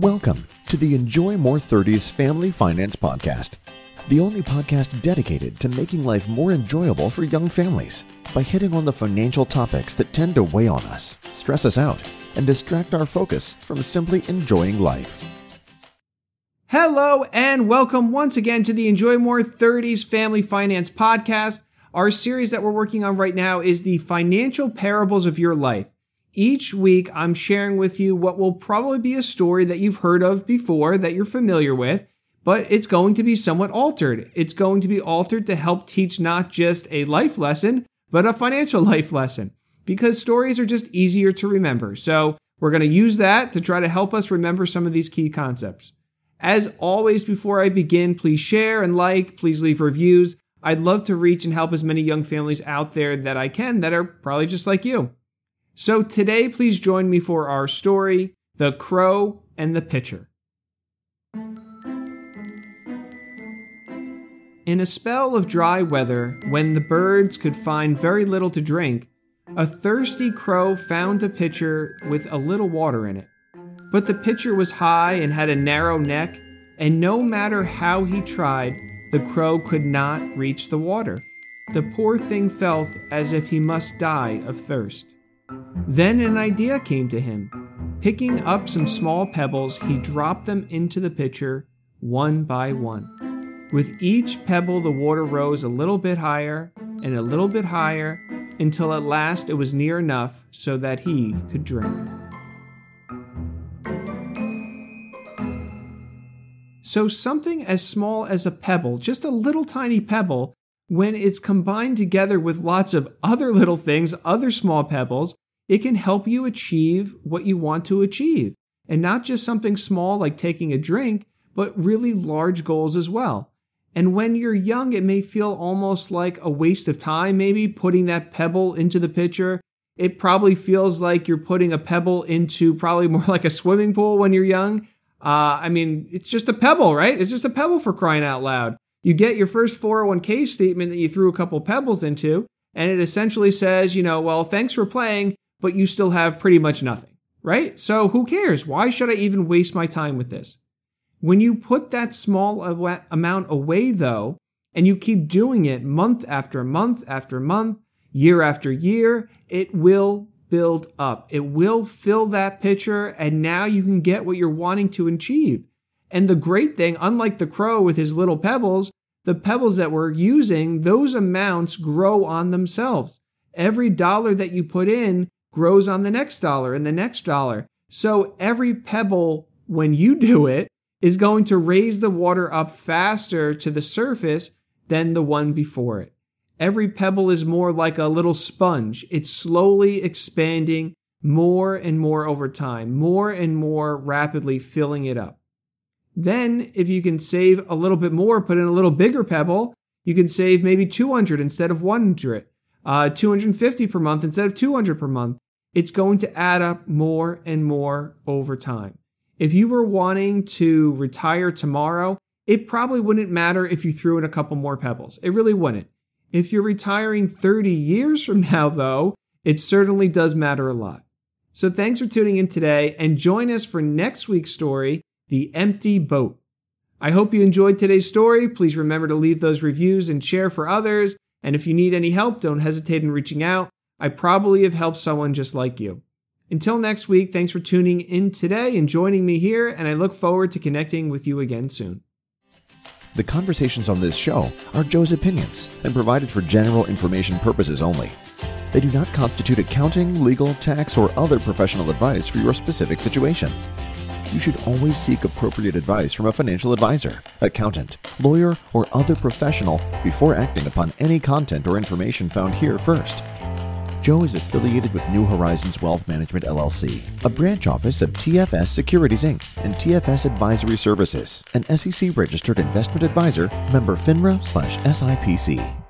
Welcome to the Enjoy More 30s Family Finance Podcast, the only podcast dedicated to making life more enjoyable for young families by hitting on the financial topics that tend to weigh on us, stress us out, and distract our focus from simply enjoying life. Hello, and welcome once again to the Enjoy More 30s Family Finance Podcast. Our series that we're working on right now is the Financial Parables of Your Life. Each week, I'm sharing with you what will probably be a story that you've heard of before, that you're familiar with, but it's going to be somewhat altered. It's going to be altered to help teach not just a life lesson, but a financial life lesson, because stories are just easier to remember. So, we're going to use that to try to help us remember some of these key concepts. As always, before I begin, please share and like, please leave reviews. I'd love to reach and help as many young families out there that I can that are probably just like you. So today, please join me for our story The Crow and the Pitcher. In a spell of dry weather, when the birds could find very little to drink, a thirsty crow found a pitcher with a little water in it. But the pitcher was high and had a narrow neck, and no matter how he tried, the crow could not reach the water. The poor thing felt as if he must die of thirst. Then an idea came to him. Picking up some small pebbles, he dropped them into the pitcher one by one. With each pebble, the water rose a little bit higher and a little bit higher until at last it was near enough so that he could drink. So, something as small as a pebble, just a little tiny pebble, when it's combined together with lots of other little things, other small pebbles, it can help you achieve what you want to achieve. And not just something small like taking a drink, but really large goals as well. And when you're young, it may feel almost like a waste of time, maybe putting that pebble into the pitcher. It probably feels like you're putting a pebble into probably more like a swimming pool when you're young. Uh, I mean, it's just a pebble, right? It's just a pebble for crying out loud. You get your first 401k statement that you threw a couple pebbles into, and it essentially says, you know, well, thanks for playing but you still have pretty much nothing, right? So who cares? Why should I even waste my time with this? When you put that small amount away, though, and you keep doing it month after month after month, year after year, it will build up. It will fill that pitcher, and now you can get what you're wanting to achieve. And the great thing, unlike the crow with his little pebbles, the pebbles that we're using, those amounts grow on themselves. Every dollar that you put in grows on the next dollar and the next dollar. So every pebble, when you do it, is going to raise the water up faster to the surface than the one before it. Every pebble is more like a little sponge. It's slowly expanding more and more over time, more and more rapidly filling it up. Then, if you can save a little bit more, put in a little bigger pebble, you can save maybe 200 instead of 100, uh, 250 per month instead of 200 per month it's going to add up more and more over time. If you were wanting to retire tomorrow, it probably wouldn't matter if you threw in a couple more pebbles. It really wouldn't. If you're retiring 30 years from now, though, it certainly does matter a lot. So thanks for tuning in today and join us for next week's story The Empty Boat. I hope you enjoyed today's story. Please remember to leave those reviews and share for others. And if you need any help, don't hesitate in reaching out. I probably have helped someone just like you. Until next week, thanks for tuning in today and joining me here, and I look forward to connecting with you again soon. The conversations on this show are Joe's opinions and provided for general information purposes only. They do not constitute accounting, legal, tax, or other professional advice for your specific situation. You should always seek appropriate advice from a financial advisor, accountant, lawyer, or other professional before acting upon any content or information found here first. Joe is affiliated with New Horizons Wealth Management LLC, a branch office of TFS Securities Inc. and TFS Advisory Services, an SEC registered investment advisor, member FINRA/SIPC.